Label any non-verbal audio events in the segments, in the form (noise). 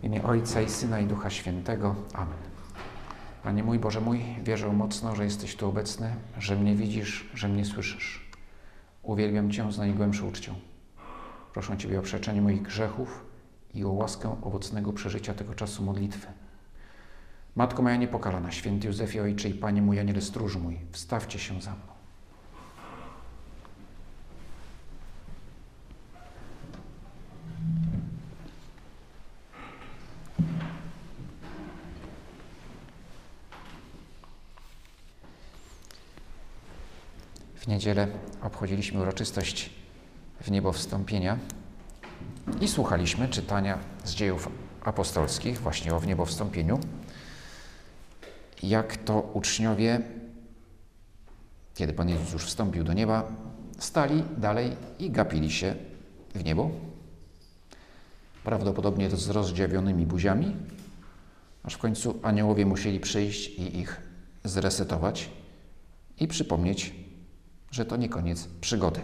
W imię Ojca i Syna i Ducha Świętego. Amen. Panie mój, Boże mój, wierzę mocno, że jesteś tu obecny, że mnie widzisz, że mnie słyszysz. Uwielbiam Cię z najgłębszą uczcią. Proszę Ciebie o przeczenie moich grzechów i o łaskę owocnego przeżycia tego czasu modlitwy. Matko moja niepokalana, święty Józefie Ojcze i Panie mój, Aniele stróż mój, wstawcie się za mną. Niedzielę obchodziliśmy uroczystość w niebo wstąpienia i słuchaliśmy czytania z dziejów apostolskich właśnie o wniebowstąpieniu, jak to uczniowie, kiedy Pan Jezus już wstąpił do nieba, stali dalej i gapili się w niebo, prawdopodobnie z rozdziawionymi buziami, aż w końcu aniołowie musieli przyjść i ich zresetować i przypomnieć, że to nie koniec przygody,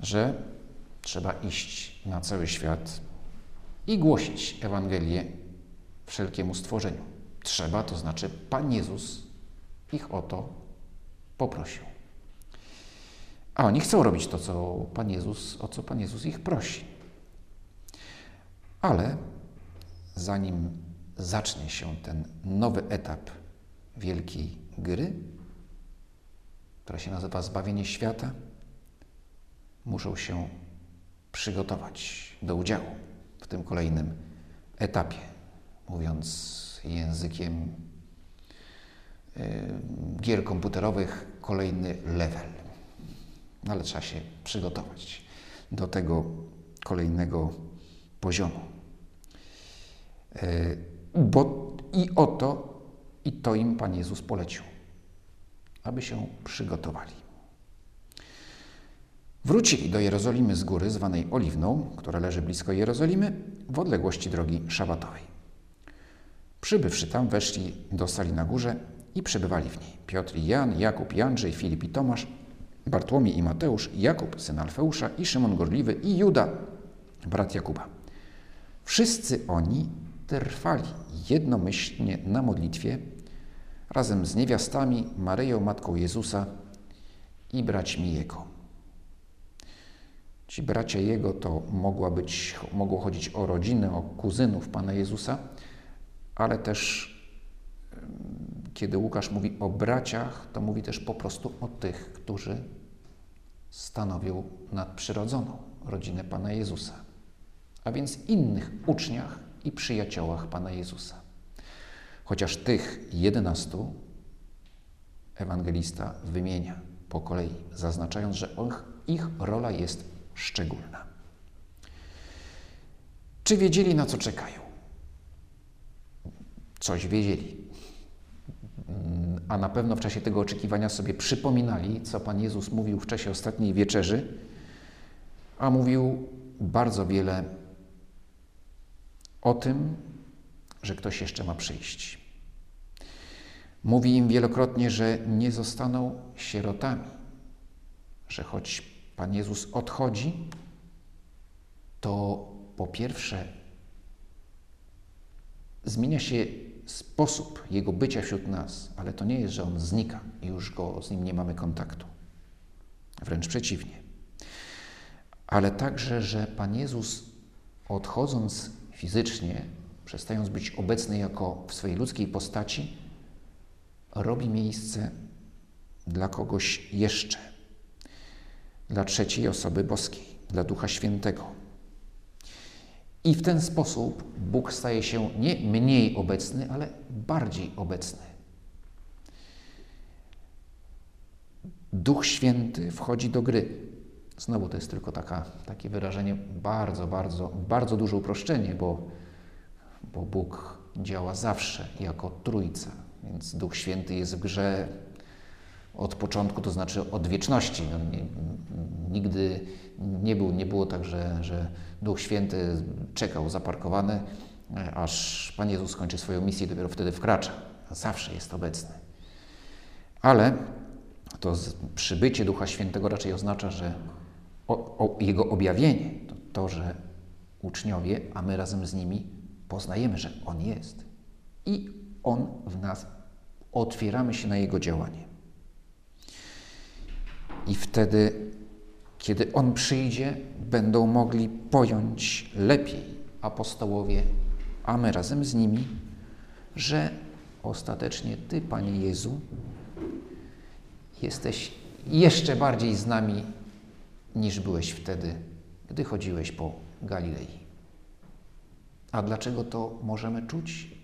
że trzeba iść na cały świat i głosić Ewangelię wszelkiemu stworzeniu. Trzeba, to znaczy Pan Jezus ich o to poprosił. A oni chcą robić to, co Pan Jezus, o co Pan Jezus ich prosi. Ale zanim zacznie się ten nowy etap wielkiej gry, która się nazywa zbawienie świata, muszą się przygotować do udziału w tym kolejnym etapie, mówiąc językiem gier komputerowych, kolejny level. No ale trzeba się przygotować do tego kolejnego poziomu. Bo i o to, i to im Pan Jezus polecił, aby się przygotowali. Wrócili do Jerozolimy z góry zwanej Oliwną, która leży blisko Jerozolimy, w odległości drogi szabatowej. Przybywszy tam, weszli do sali na górze i przebywali w niej. Piotr i Jan, Jakub i Andrzej, Filip i Tomasz, Bartłomiej i Mateusz, Jakub, syn Alfeusza i Szymon Gorliwy i Juda, brat Jakuba. Wszyscy oni trwali jednomyślnie na modlitwie razem z niewiastami, Maryją, matką Jezusa i braćmi Jego. Ci bracia Jego to mogła być, mogło chodzić o rodzinę, o kuzynów Pana Jezusa, ale też kiedy Łukasz mówi o braciach, to mówi też po prostu o tych, którzy stanowią nadprzyrodzoną rodzinę Pana Jezusa, a więc innych uczniach i przyjaciołach Pana Jezusa. Chociaż tych jedenastu ewangelista wymienia po kolei, zaznaczając, że ich rola jest szczególna. Czy wiedzieli, na co czekają? Coś wiedzieli. A na pewno w czasie tego oczekiwania sobie przypominali, co Pan Jezus mówił w czasie ostatniej wieczerzy, a mówił bardzo wiele o tym, że ktoś jeszcze ma przyjść. Mówi im wielokrotnie, że nie zostaną sierotami, że choć Pan Jezus odchodzi, to po pierwsze zmienia się sposób Jego bycia wśród nas, ale to nie jest, że On znika i już go, z Nim nie mamy kontaktu. Wręcz przeciwnie. Ale także, że Pan Jezus odchodząc fizycznie, przestając być obecny jako w swojej ludzkiej postaci, robi miejsce dla kogoś jeszcze, dla trzeciej osoby boskiej, dla Ducha Świętego. I w ten sposób Bóg staje się nie mniej obecny, ale bardziej obecny. Duch Święty wchodzi do gry. Znowu to jest tylko taka, takie wyrażenie, bardzo, bardzo, bardzo duże uproszczenie, bo, bo Bóg działa zawsze jako Trójca, więc Duch Święty jest w grze od początku, to znaczy od wieczności. No, nie, nigdy nie, był, nie było tak, że, że Duch Święty czekał zaparkowany, aż Pan Jezus skończy swoją misję i dopiero wtedy wkracza. Zawsze jest obecny. Ale to przybycie Ducha Świętego raczej oznacza, że o, o Jego objawienie, to, to, że uczniowie, a my razem z nimi poznajemy, że On jest. I On w nas otwieramy się na Jego działanie. I wtedy, kiedy On przyjdzie, będą mogli pojąć lepiej apostołowie, a my razem z nimi, że ostatecznie Ty, Panie Jezu, jesteś jeszcze bardziej z nami niż byłeś wtedy, gdy chodziłeś po Galilei. A dlaczego to możemy czuć?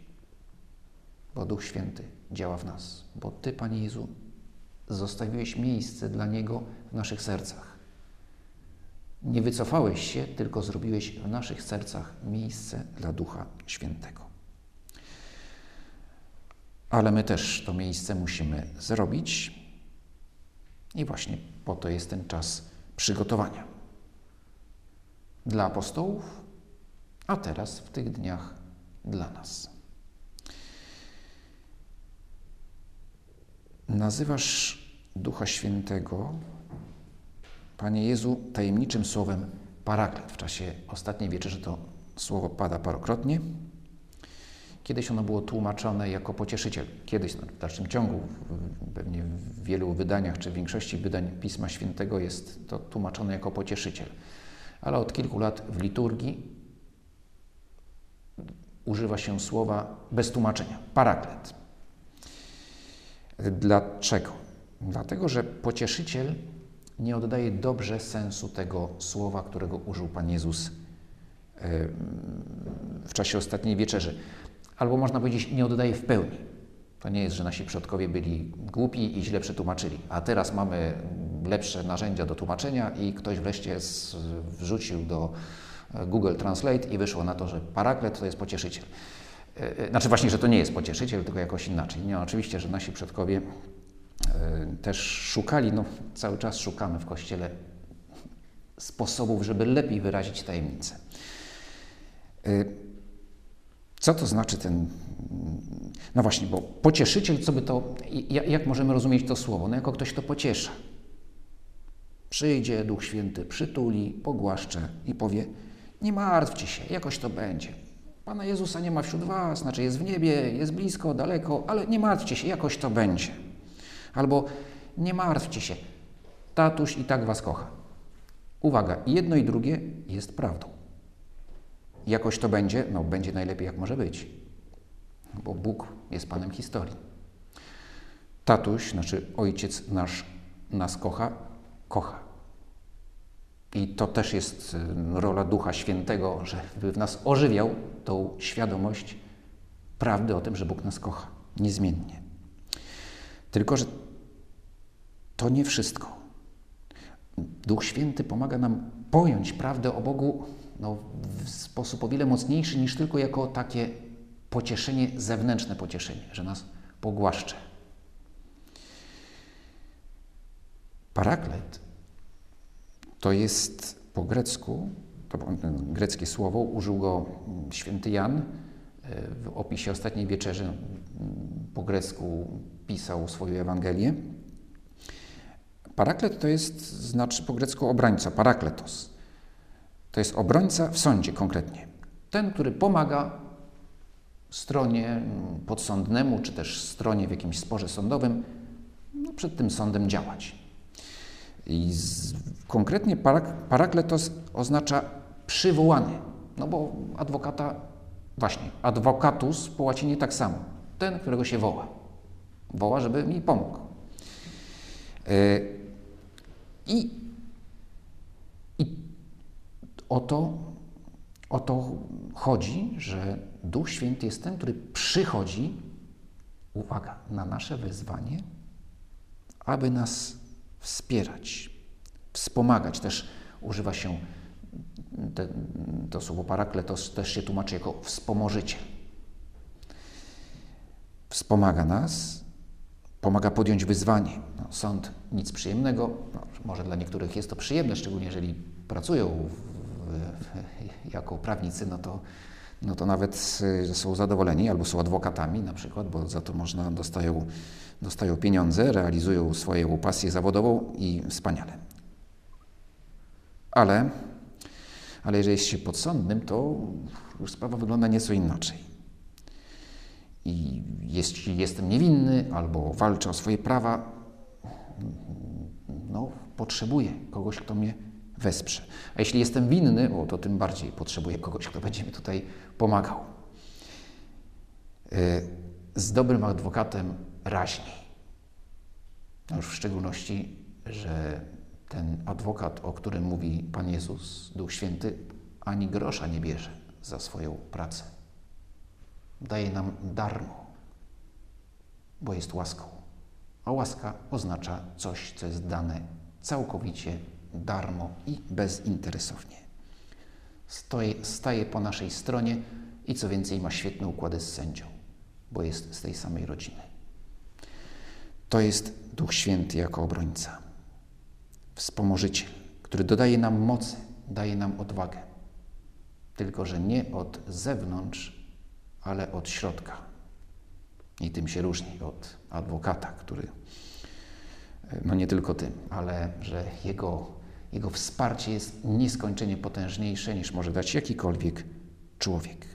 Bo Duch Święty działa w nas, bo Ty, Panie Jezu, zostawiłeś miejsce dla Niego w naszych sercach. Nie wycofałeś się, tylko zrobiłeś w naszych sercach miejsce dla Ducha Świętego. Ale my też to miejsce musimy zrobić i właśnie po to jest ten czas przygotowania. Dla apostołów, a teraz w tych dniach dla nas. Nazywasz Ducha Świętego, Panie Jezu, tajemniczym słowem paraklet. W czasie ostatniej wieczerzy to słowo pada parokrotnie. Kiedyś ono było tłumaczone jako pocieszyciel. Kiedyś, no, w dalszym ciągu, pewnie w wielu wydaniach, czy w większości wydań Pisma Świętego jest to tłumaczone jako pocieszyciel. Ale od kilku lat w liturgii używa się słowa bez tłumaczenia paraklet. Dlaczego? Dlatego, że pocieszyciel nie oddaje dobrze sensu tego słowa, którego użył Pan Jezus w czasie ostatniej wieczerzy albo można powiedzieć, nie oddaje w pełni. To nie jest, że nasi przodkowie byli głupi i źle przetłumaczyli, a teraz mamy lepsze narzędzia do tłumaczenia i ktoś wreszcie wrzucił do e, Google Translate i wyszło na to, że paraklet to jest pocieszyciel. E, e, znaczy właśnie, że to nie jest pocieszyciel, tylko jakoś inaczej. Nie, oczywiście, że nasi przodkowie też szukali, no cały czas szukamy w Kościele sposobów, żeby lepiej wyrazić tajemnicę. Co to znaczy ten. No właśnie, bo pocieszyciel, co by to. Jak możemy rozumieć to słowo? No jako ktoś, kto pociesza. Przyjdzie Duch Święty, przytuli, pogłaszcze i powie: Nie martwcie się, jakoś to będzie. Pana Jezusa nie ma wśród Was, znaczy jest w niebie, jest blisko, daleko, ale nie martwcie się, jakoś to będzie. Albo nie martwcie się, tatuś i tak Was kocha. Uwaga, jedno i drugie jest prawdą. Jakoś to będzie? No, będzie najlepiej, jak może być, bo Bóg jest Panem historii. Tatuś, znaczy ojciec nasz nas kocha, kocha. I to też jest rola Ducha Świętego, żeby w nas ożywiał tą świadomość prawdy o tym, że Bóg nas kocha niezmiennie. Tylko, że to nie wszystko. Duch Święty pomaga nam pojąć prawdę o Bogu no, w sposób o wiele mocniejszy niż tylko jako takie pocieszenie, zewnętrzne pocieszenie, że nas pogłaszcze. Paraklet to jest po grecku, to greckie słowo, użył go święty Jan e, w opisie ostatniej wieczerzy. Po grecku pisał swoją Ewangelię. Paraklet to jest, znaczy po grecku obrońca, parakletos. To jest obrońca w sądzie konkretnie. Ten, który pomaga stronie podsądnemu, czy też stronie w jakimś sporze sądowym no, przed tym sądem działać. I z, konkretnie parak, parakletos oznacza przywołany, no bo adwokata, właśnie, advocatus po łacinie tak samo, ten, którego się woła. Woła, żeby mi pomógł. Yy, I o to, o to chodzi, że Duch Święty jest ten, który przychodzi, uwaga, na nasze wezwanie, aby nas wspierać, wspomagać. Też używa się te, to słowo parakletos też się tłumaczy jako wspomożyciel. Wspomaga nas, pomaga podjąć wyzwanie. No, sąd nic przyjemnego, no, może dla niektórych jest to przyjemne, szczególnie jeżeli pracują jako prawnicy, no to, no to nawet y, są zadowoleni albo są adwokatami na przykład, bo za to można, dostają, dostają pieniądze, realizują swoją pasję zawodową i wspaniale. Ale, Ale jeżeli jest się podsądnym, to już sprawa wygląda nieco inaczej. I jeśli jestem niewinny albo walczę o swoje prawa, no, potrzebuję kogoś, kto mnie wesprze. A jeśli jestem winny, o, to tym bardziej potrzebuję kogoś, kto będzie mi tutaj pomagał. E, z dobrym adwokatem raźniej. No już w szczególności, że ten adwokat, o którym mówi Pan Jezus, Duch Święty, ani grosza nie bierze za swoją pracę. Daje nam darmo, bo jest łaską. A łaska oznacza coś, co jest dane całkowicie darmo i bezinteresownie. Stoje, staje po naszej stronie i co więcej ma świetne układy z sędzią, bo jest z tej samej rodziny. To jest Duch Święty jako obrońca, wspomożyciel, który dodaje nam mocy, daje nam odwagę. Tylko, że nie od zewnątrz, ale od środka. I tym się różni od adwokata, który, no nie tylko tym, ale że jego, jego wsparcie jest nieskończenie potężniejsze niż może dać jakikolwiek człowiek.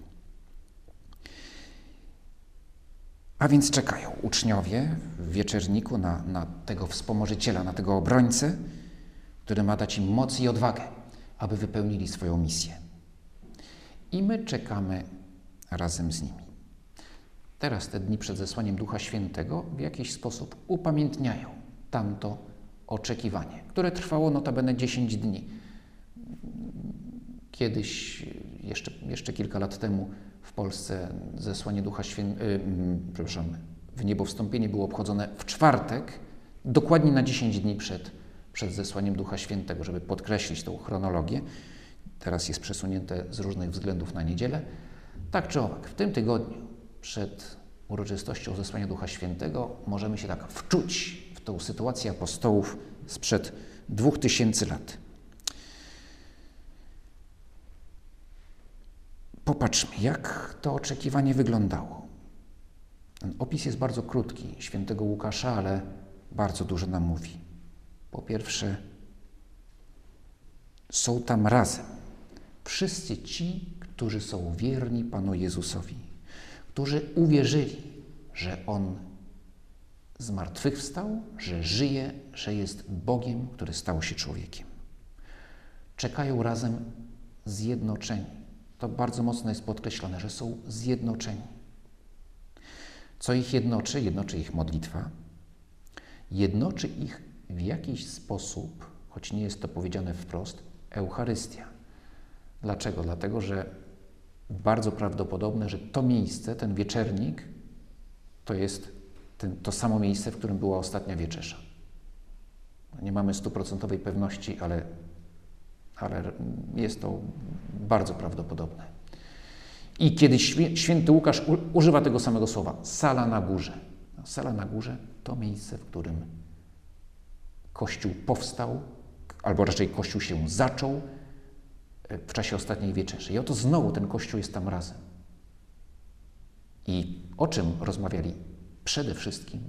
A więc czekają uczniowie w wieczerniku na, na tego wspomożyciela, na tego obrońcę, który ma dać im moc i odwagę, aby wypełnili swoją misję. I my czekamy razem z nimi. Teraz te dni przed zesłaniem Ducha Świętego w jakiś sposób upamiętniają tamto oczekiwanie, które trwało notabene 10 dni. Kiedyś, jeszcze, jeszcze kilka lat temu, Polsce zesłanie Ducha Świętego, yy, przepraszam, w niebo wstąpienie było obchodzone w czwartek, dokładnie na 10 dni przed, przed zesłaniem Ducha Świętego, żeby podkreślić tą chronologię. Teraz jest przesunięte z różnych względów na niedzielę. Tak czy owak, w tym tygodniu przed uroczystością zesłania Ducha Świętego możemy się tak wczuć w tą sytuację apostołów sprzed dwóch tysięcy lat. Popatrzmy, jak to oczekiwanie wyglądało. Ten opis jest bardzo krótki, świętego Łukasza, ale bardzo dużo nam mówi. Po pierwsze, są tam razem wszyscy ci, którzy są wierni Panu Jezusowi, którzy uwierzyli, że On zmartwychwstał, że żyje, że jest Bogiem, który stał się człowiekiem. Czekają razem zjednoczeni to bardzo mocno jest podkreślone, że są zjednoczeni. Co ich jednoczy? Jednoczy ich modlitwa. Jednoczy ich w jakiś sposób, choć nie jest to powiedziane wprost, Eucharystia. Dlaczego? Dlatego, że bardzo prawdopodobne, że to miejsce, ten wieczernik, to jest ten, to samo miejsce, w którym była ostatnia wieczerza. Nie mamy stuprocentowej pewności, ale ale jest to bardzo prawdopodobne. I kiedy święty Łukasz używa tego samego słowa, sala na górze. Sala na górze to miejsce, w którym Kościół powstał, albo raczej Kościół się zaczął e, w czasie ostatniej wieczerzy. I oto znowu ten Kościół jest tam razem. I o czym rozmawiali? Przede wszystkim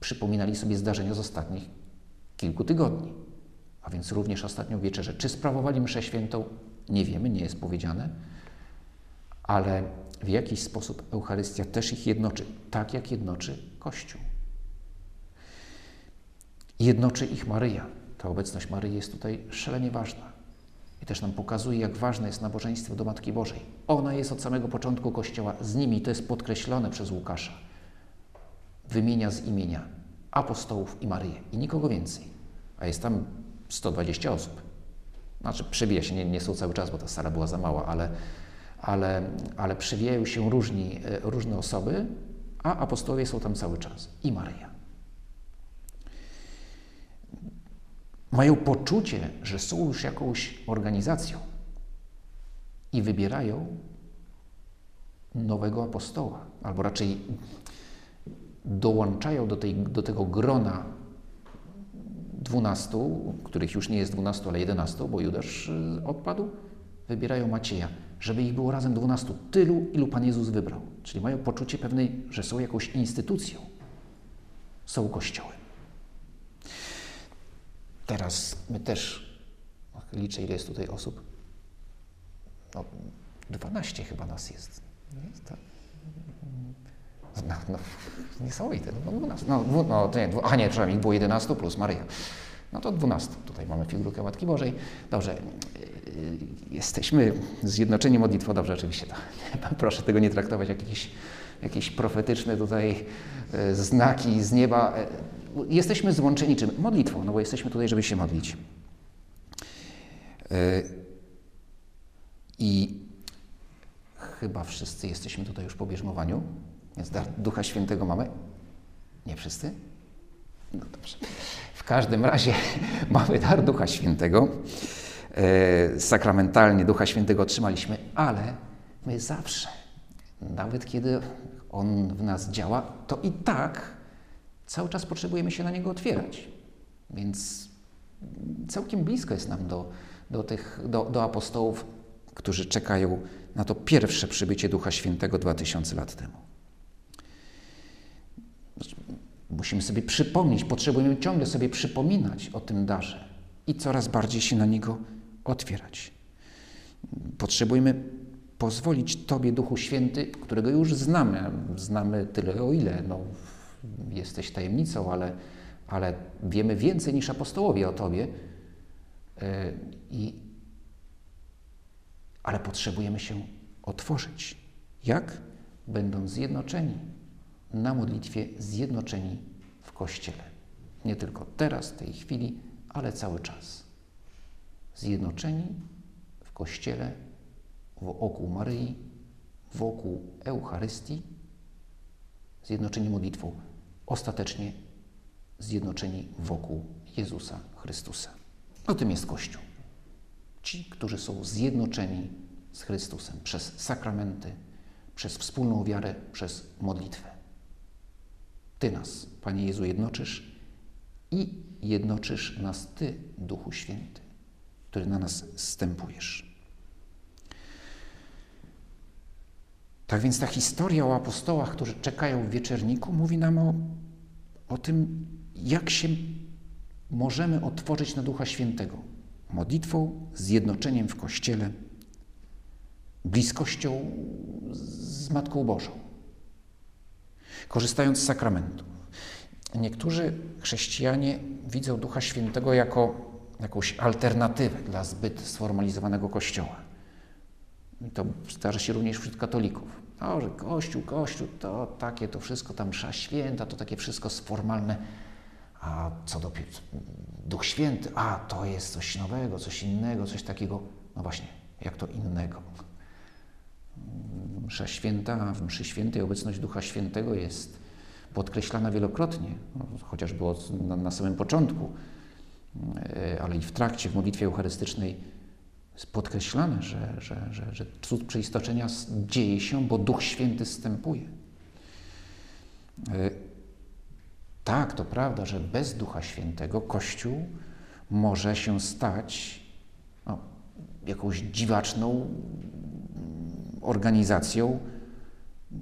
przypominali sobie zdarzenia z ostatnich kilku tygodni a więc również ostatnią wieczerzę. Czy sprawowali mszę świętą? Nie wiemy, nie jest powiedziane, ale w jakiś sposób Eucharystia też ich jednoczy, tak jak jednoczy Kościół. Jednoczy ich Maryja. Ta obecność Maryi jest tutaj szalenie ważna. I też nam pokazuje, jak ważne jest nabożeństwo do Matki Bożej. Ona jest od samego początku Kościoła z nimi, to jest podkreślone przez Łukasza. Wymienia z imienia apostołów i Maryję i nikogo więcej. A jest tam 120 osób. Znaczy przebija się, nie, nie są cały czas, bo ta sala była za mała, ale, ale, ale przewijają się różni, e, różne osoby, a apostołowie są tam cały czas. I Maryja. Mają poczucie, że są już jakąś organizacją i wybierają nowego apostoła, albo raczej dołączają do, tej, do tego grona dwunastu, których już nie jest dwunastu, ale jedenastu, bo Judasz y, odpadł, wybierają Macieja, żeby ich było razem dwunastu, tylu, ilu Pan Jezus wybrał. Czyli mają poczucie pewnej, że są jakąś instytucją, są Kościołem. Teraz my też Liczę, ile jest tutaj osób. No, 12 chyba nas jest. No, no, niesamowite. No, 12, no, no, nie, a nie, przepraszam, ich było 11 plus Maryja. No to 12. Tutaj mamy figurkę Matki Bożej. Dobrze, jesteśmy zjednoczeni modlitwą. Dobrze, oczywiście. To, (laughs) proszę tego nie traktować jak jakieś, jakieś profetyczne tutaj e, znaki z nieba. E, jesteśmy złączeni czym? Modlitwą, no bo jesteśmy tutaj, żeby się modlić. E, I chyba wszyscy jesteśmy tutaj już po bierzmowaniu, więc Ducha Świętego mamy. Nie wszyscy? No dobrze. W każdym razie (laughs) mamy dar Ducha Świętego. E, sakramentalnie Ducha Świętego otrzymaliśmy, ale my zawsze, nawet kiedy On w nas działa, to i tak cały czas potrzebujemy się na Niego otwierać. Więc całkiem blisko jest nam do, do, tych, do, do apostołów, którzy czekają na to pierwsze przybycie Ducha Świętego 2000 lat temu. Musimy sobie przypomnieć, potrzebujemy ciągle sobie przypominać o tym darze i coraz bardziej się na niego otwierać. Potrzebujemy pozwolić Tobie, Duchu Święty, którego już znamy, znamy tyle o ile, no, jesteś tajemnicą, ale, ale wiemy więcej niż apostołowie o Tobie. E, ale potrzebujemy się otworzyć. Jak? Będąc zjednoczeni na modlitwie, zjednoczeni w Kościele. Nie tylko teraz, w tej chwili, ale cały czas zjednoczeni w Kościele, wokół Maryi, wokół Eucharystii, zjednoczeni modlitwą, ostatecznie zjednoczeni wokół Jezusa Chrystusa. O tym jest Kościół. Ci, którzy są zjednoczeni z Chrystusem przez sakramenty, przez wspólną wiarę, przez modlitwę. Ty nas, Panie Jezu, jednoczysz i jednoczysz nas Ty, Duchu Święty który na nas zstępujesz. Tak więc ta historia o apostołach, którzy czekają w wieczerniku, mówi nam o, o tym, jak się możemy otworzyć na Ducha Świętego. Modlitwą, zjednoczeniem w Kościele, bliskością z Matką Bożą, korzystając z sakramentów. Niektórzy chrześcijanie widzą Ducha Świętego jako jakąś alternatywę dla zbyt sformalizowanego Kościoła. I to zdarza się również wśród katolików. O, że Kościół, Kościół, to takie to wszystko, tam msza święta, to takie wszystko sformalne. A co do Duch Święty, a to jest coś nowego, coś innego, coś takiego. No właśnie, jak to innego? Msza święta, w mszy świętej obecność Ducha Świętego jest podkreślana wielokrotnie, chociażby na, na samym początku E, ale i w trakcie, w modlitwie eucharystycznej jest podkreślane, że, że, że, że cud przeistoczenia dzieje się, bo Duch Święty zstępuje. E, tak, to prawda, że bez Ducha Świętego Kościół może się stać no, jakąś dziwaczną organizacją,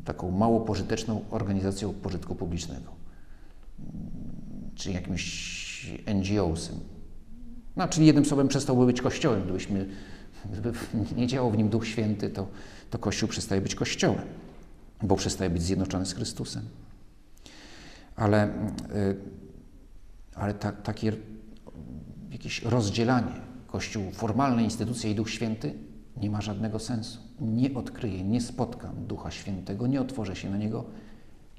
taką mało pożyteczną organizacją pożytku publicznego, czy jakimś NGOsem. No, czyli jednym słowem przestałby być Kościołem. Gdybyśmy, gdyby nie działał w nim Duch Święty, to, to Kościół przestaje być Kościołem, bo przestaje być zjednoczony z Chrystusem. Ale, y, ale ta, takie jakieś rozdzielanie Kościół, formalne instytucje i Duch Święty nie ma żadnego sensu. Nie odkryję, nie spotkam Ducha Świętego, nie otworzę się na Niego,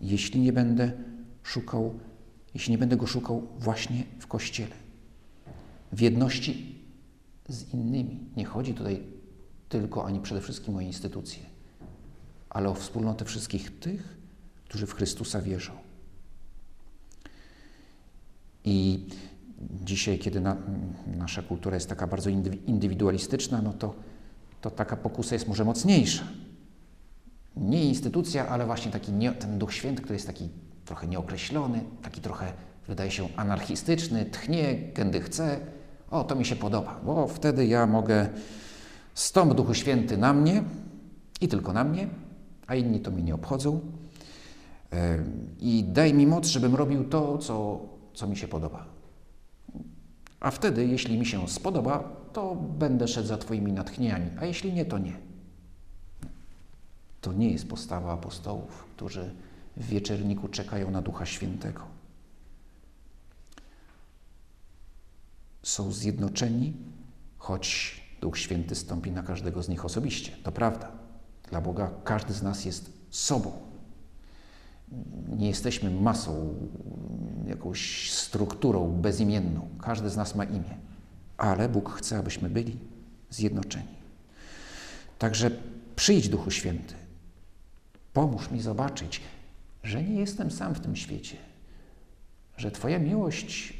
jeśli nie będę szukał jeśli nie będę go szukał właśnie w Kościele, w jedności z innymi. Nie chodzi tutaj tylko ani przede wszystkim o instytucje, ale o wspólnotę wszystkich tych, którzy w Chrystusa wierzą. I dzisiaj, kiedy na, nasza kultura jest taka bardzo indywidualistyczna, no to, to taka pokusa jest może mocniejsza. Nie instytucja, ale właśnie taki nie, ten Duch Święty, który jest taki trochę nieokreślony, taki trochę wydaje się anarchistyczny, tchnie, kiedy chce. O, to mi się podoba, bo wtedy ja mogę stąp Duchu Święty na mnie i tylko na mnie, a inni to mnie nie obchodzą. I daj mi moc, żebym robił to, co, co mi się podoba. A wtedy, jeśli mi się spodoba, to będę szedł za Twoimi natchnieniami, a jeśli nie, to nie. To nie jest postawa apostołów, którzy w wieczerniku czekają na Ducha Świętego. Są zjednoczeni, choć Duch Święty stąpi na każdego z nich osobiście. To prawda. Dla Boga każdy z nas jest sobą. Nie jesteśmy masą, jakąś strukturą bezimienną. Każdy z nas ma imię. Ale Bóg chce, abyśmy byli zjednoczeni. Także przyjdź, Duchu Święty. Pomóż mi zobaczyć, że nie jestem sam w tym świecie, że Twoja miłość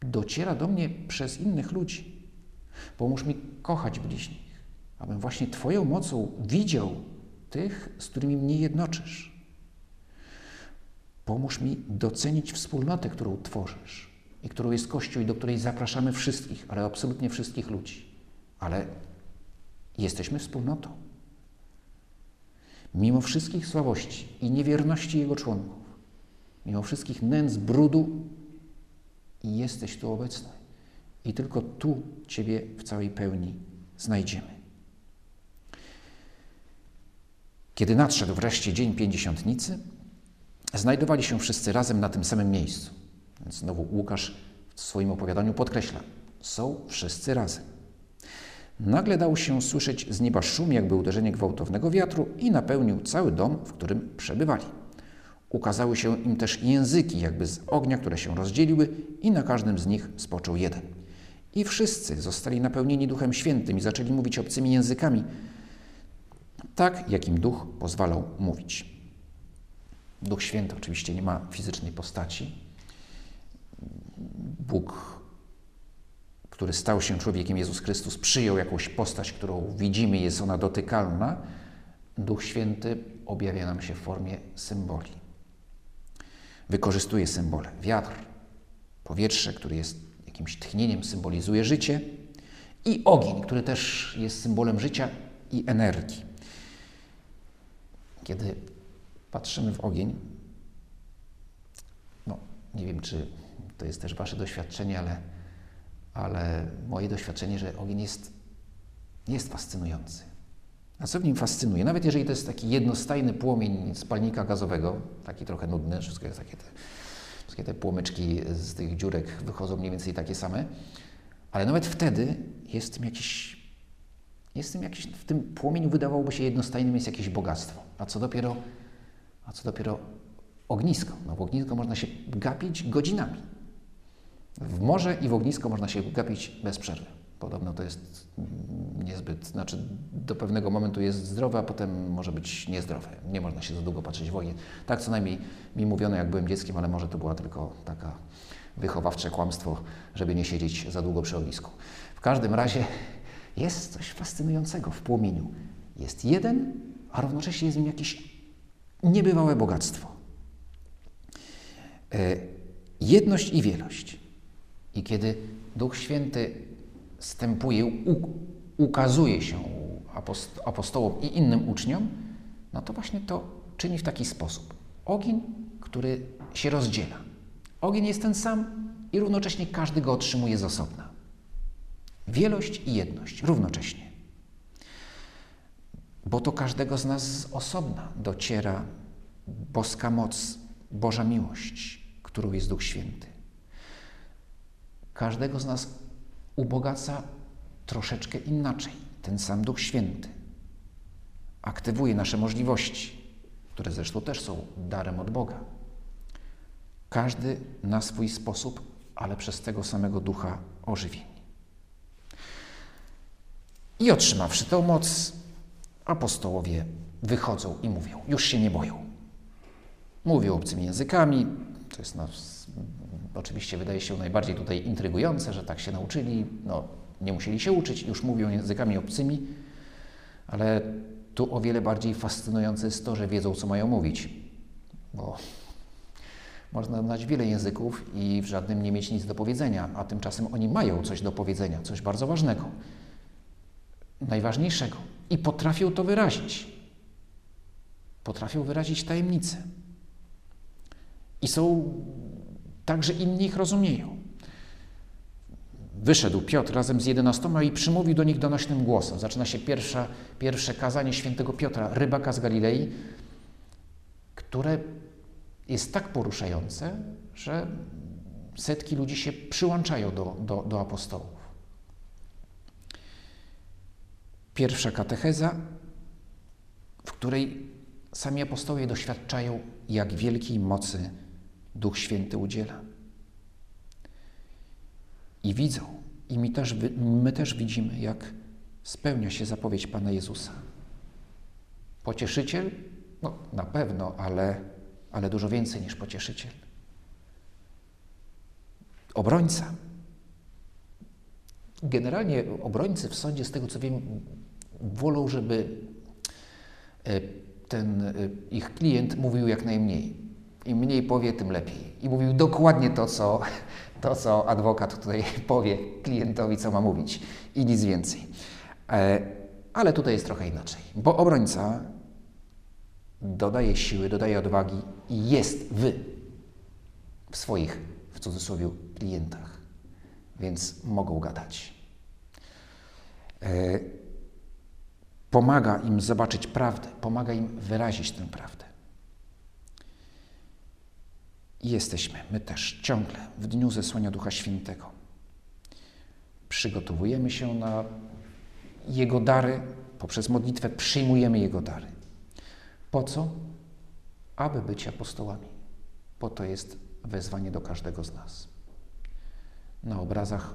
dociera do mnie przez innych ludzi. Pomóż mi kochać bliźnich, abym właśnie Twoją mocą widział tych, z którymi mnie jednoczysz. Pomóż mi docenić wspólnotę, którą tworzysz i którą jest Kościół i do której zapraszamy wszystkich, ale absolutnie wszystkich ludzi. Ale jesteśmy wspólnotą. Mimo wszystkich słabości i niewierności Jego członków, mimo wszystkich nędz, brudu, jesteś tu obecny. I tylko tu Ciebie w całej pełni znajdziemy. Kiedy nadszedł wreszcie dzień pięćdziesiątnicy, znajdowali się wszyscy razem na tym samym miejscu. Znowu Łukasz w swoim opowiadaniu podkreśla: są wszyscy razem. Nagle dał się słyszeć z nieba szum, jakby uderzenie gwałtownego wiatru, i napełnił cały dom, w którym przebywali. Ukazały się im też języki, jakby z ognia, które się rozdzieliły, i na każdym z nich spoczął jeden. I wszyscy zostali napełnieni Duchem Świętym i zaczęli mówić obcymi językami, tak jak im Duch pozwalał mówić. Duch Święty oczywiście nie ma fizycznej postaci. Bóg, który stał się człowiekiem, Jezus Chrystus, przyjął jakąś postać, którą widzimy, jest ona dotykalna. Duch Święty objawia nam się w formie symboli. Wykorzystuje symbole. Wiatr, powietrze, który jest jakimś tchnieniem, symbolizuje życie, i ogień, który też jest symbolem życia i energii. Kiedy patrzymy w ogień, no nie wiem, czy to jest też Wasze doświadczenie, ale, ale moje doświadczenie, że ogień jest, jest fascynujący. A co w nim fascynuje? Nawet jeżeli to jest taki jednostajny płomień spalnika gazowego, taki trochę nudny, wszystkie takie te, wszystkie te płomyczki z tych dziurek wychodzą mniej więcej takie same, ale nawet wtedy jest w tym jakiś, jest w tym, jakiś, w tym płomieniu wydawałoby się jednostajnym jest jakieś bogactwo. A co dopiero, a co dopiero ognisko? No w ognisko można się gapić godzinami. W morze i w ognisko można się gapić bez przerwy. Podobno to jest niezbyt, znaczy do pewnego momentu jest zdrowe, a potem może być niezdrowe. Nie można się za długo patrzeć w ogień. Tak co najmniej mi mówiono, jak byłem dzieckiem, ale może to była tylko taka wychowawcze kłamstwo, żeby nie siedzieć za długo przy ognisku. W każdym razie jest coś fascynującego w płomieniu. Jest jeden, a równocześnie jest w nim jakieś niebywałe bogactwo. E, jedność i wielość. I kiedy Duch Święty stępuje, ukazuje się apostołom i innym uczniom, no to właśnie to czyni w taki sposób. Ogień, który się rozdziela. Ogień jest ten sam i równocześnie każdy go otrzymuje z osobna. Wielość i jedność równocześnie. Bo to każdego z nas z osobna dociera boska moc, Boża miłość, którą jest Duch Święty. Każdego z nas ubogaca troszeczkę inaczej ten sam Duch Święty. Aktywuje nasze możliwości, które zresztą też są darem od Boga. Każdy na swój sposób, ale przez tego samego Ducha ożywieni. I otrzymawszy tę moc, apostołowie wychodzą i mówią: Już się nie boją. Mówią obcymi językami. To jest nas, oczywiście wydaje się najbardziej tutaj intrygujące, że tak się nauczyli. No, nie musieli się uczyć, już mówią językami obcymi, ale tu o wiele bardziej fascynujące jest to, że wiedzą, co mają mówić. Bo można znać wiele języków i w żadnym nie mieć nic do powiedzenia, a tymczasem oni mają coś do powiedzenia, coś bardzo ważnego, najważniejszego i potrafią to wyrazić. Potrafią wyrazić tajemnicę. I są tak, że inni ich rozumieją. wyszedł Piotr razem z jedenastoma i przymówił do nich donośnym głosem. Zaczyna się pierwsza, pierwsze kazanie świętego Piotra, rybaka z Galilei, które jest tak poruszające, że setki ludzi się przyłączają do, do, do apostołów. Pierwsza katecheza, w której sami apostołowie doświadczają, jak wielkiej mocy Duch Święty udziela. I widzą, i my też, my też widzimy, jak spełnia się zapowiedź Pana Jezusa. Pocieszyciel? No, na pewno, ale, ale dużo więcej niż pocieszyciel. Obrońca. Generalnie obrońcy w sądzie, z tego co wiem, wolą, żeby e, ten e, ich klient mówił jak najmniej. Im mniej powie, tym lepiej. I mówił dokładnie to, co, to, co adwokat tutaj (laughs) powie klientowi, co ma mówić, i nic więcej. E, ale tutaj jest trochę inaczej, bo obrońca dodaje siły, dodaje odwagi i jest wy w swoich, w cudzysłowie, klientach, więc mogą gadać. E, pomaga im zobaczyć prawdę, pomaga im wyrazić tę prawdę. I jesteśmy, my też, ciągle w dniu zesłania Ducha Świętego. Przygotowujemy się na Jego dary, poprzez modlitwę przyjmujemy Jego dary. Po co? Aby być apostołami. Po to jest wezwanie do każdego z nas. Na obrazach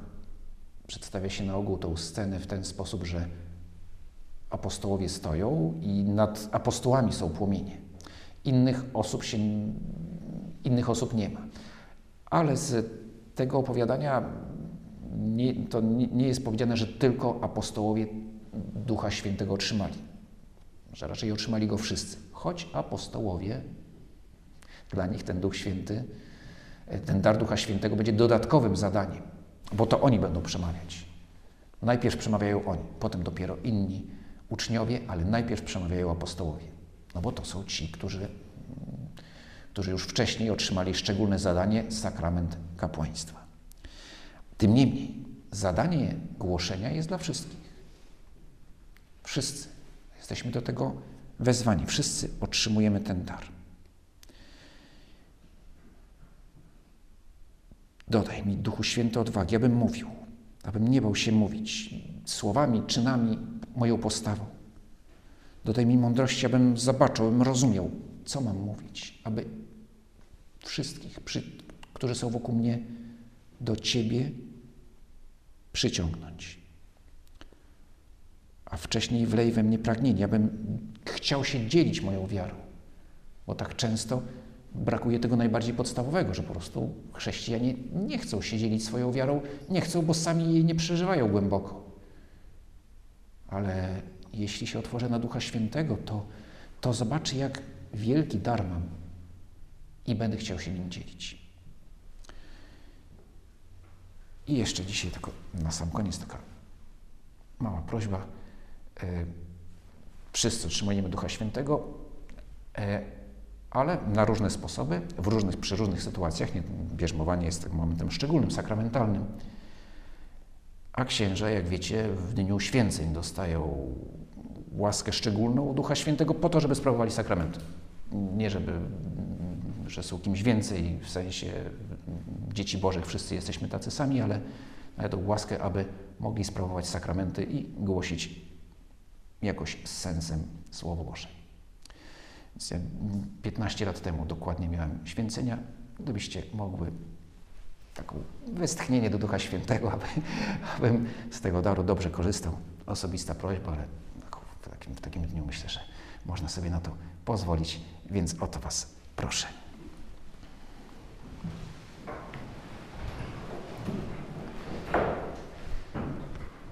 przedstawia się na ogół tą scenę w ten sposób, że apostołowie stoją i nad apostołami są płomienie. Innych osób się innych osób nie ma. Ale z tego opowiadania nie, to nie, nie jest powiedziane, że tylko apostołowie Ducha Świętego otrzymali, że raczej otrzymali go wszyscy. Choć apostołowie, dla nich ten Duch Święty, ten dar Ducha Świętego będzie dodatkowym zadaniem, bo to oni będą przemawiać. Najpierw przemawiają oni, potem dopiero inni uczniowie, ale najpierw przemawiają apostołowie. No bo to są ci, którzy którzy już wcześniej otrzymali szczególne zadanie sakrament kapłaństwa. Tym niemniej, zadanie głoszenia jest dla wszystkich. Wszyscy jesteśmy do tego wezwani, wszyscy otrzymujemy ten dar. Dodaj mi, Duchu Święty, odwagi, abym mówił, abym nie bał się mówić słowami, czynami, moją postawą. Dodaj mi mądrości, abym zobaczył, abym rozumiał, co mam mówić, aby wszystkich, przy, którzy są wokół mnie, do Ciebie przyciągnąć. A wcześniej wlej we mnie pragnienie, abym chciał się dzielić moją wiarą, bo tak często brakuje tego najbardziej podstawowego, że po prostu chrześcijanie nie chcą się dzielić swoją wiarą, nie chcą, bo sami jej nie przeżywają głęboko. Ale jeśli się otworzę na Ducha Świętego, to, to zobaczy, jak wielki dar mam i będę chciał się nim dzielić. I jeszcze dzisiaj tylko na sam koniec taka mała prośba. E, wszyscy otrzymujemy Ducha Świętego, e, ale na różne sposoby, w różnych, przy różnych sytuacjach. Nie, bierzmowanie jest momentem szczególnym, sakramentalnym. A księża, jak wiecie, w dniu święceń dostają łaskę szczególną Ducha Świętego po to, żeby sprawowali sakrament. Nie żeby że są kimś więcej, w sensie dzieci Bożych, wszyscy jesteśmy tacy sami, ale mają tą łaskę, aby mogli sprawować sakramenty i głosić jakoś z sensem Słowo Boże. Więc ja 15 lat temu dokładnie miałem święcenia, gdybyście mogły taką westchnienie do Ducha Świętego, (laughs) aby, abym z tego daru dobrze korzystał. Osobista prośba, ale w takim, w takim dniu myślę, że można sobie na to pozwolić, więc o to Was proszę.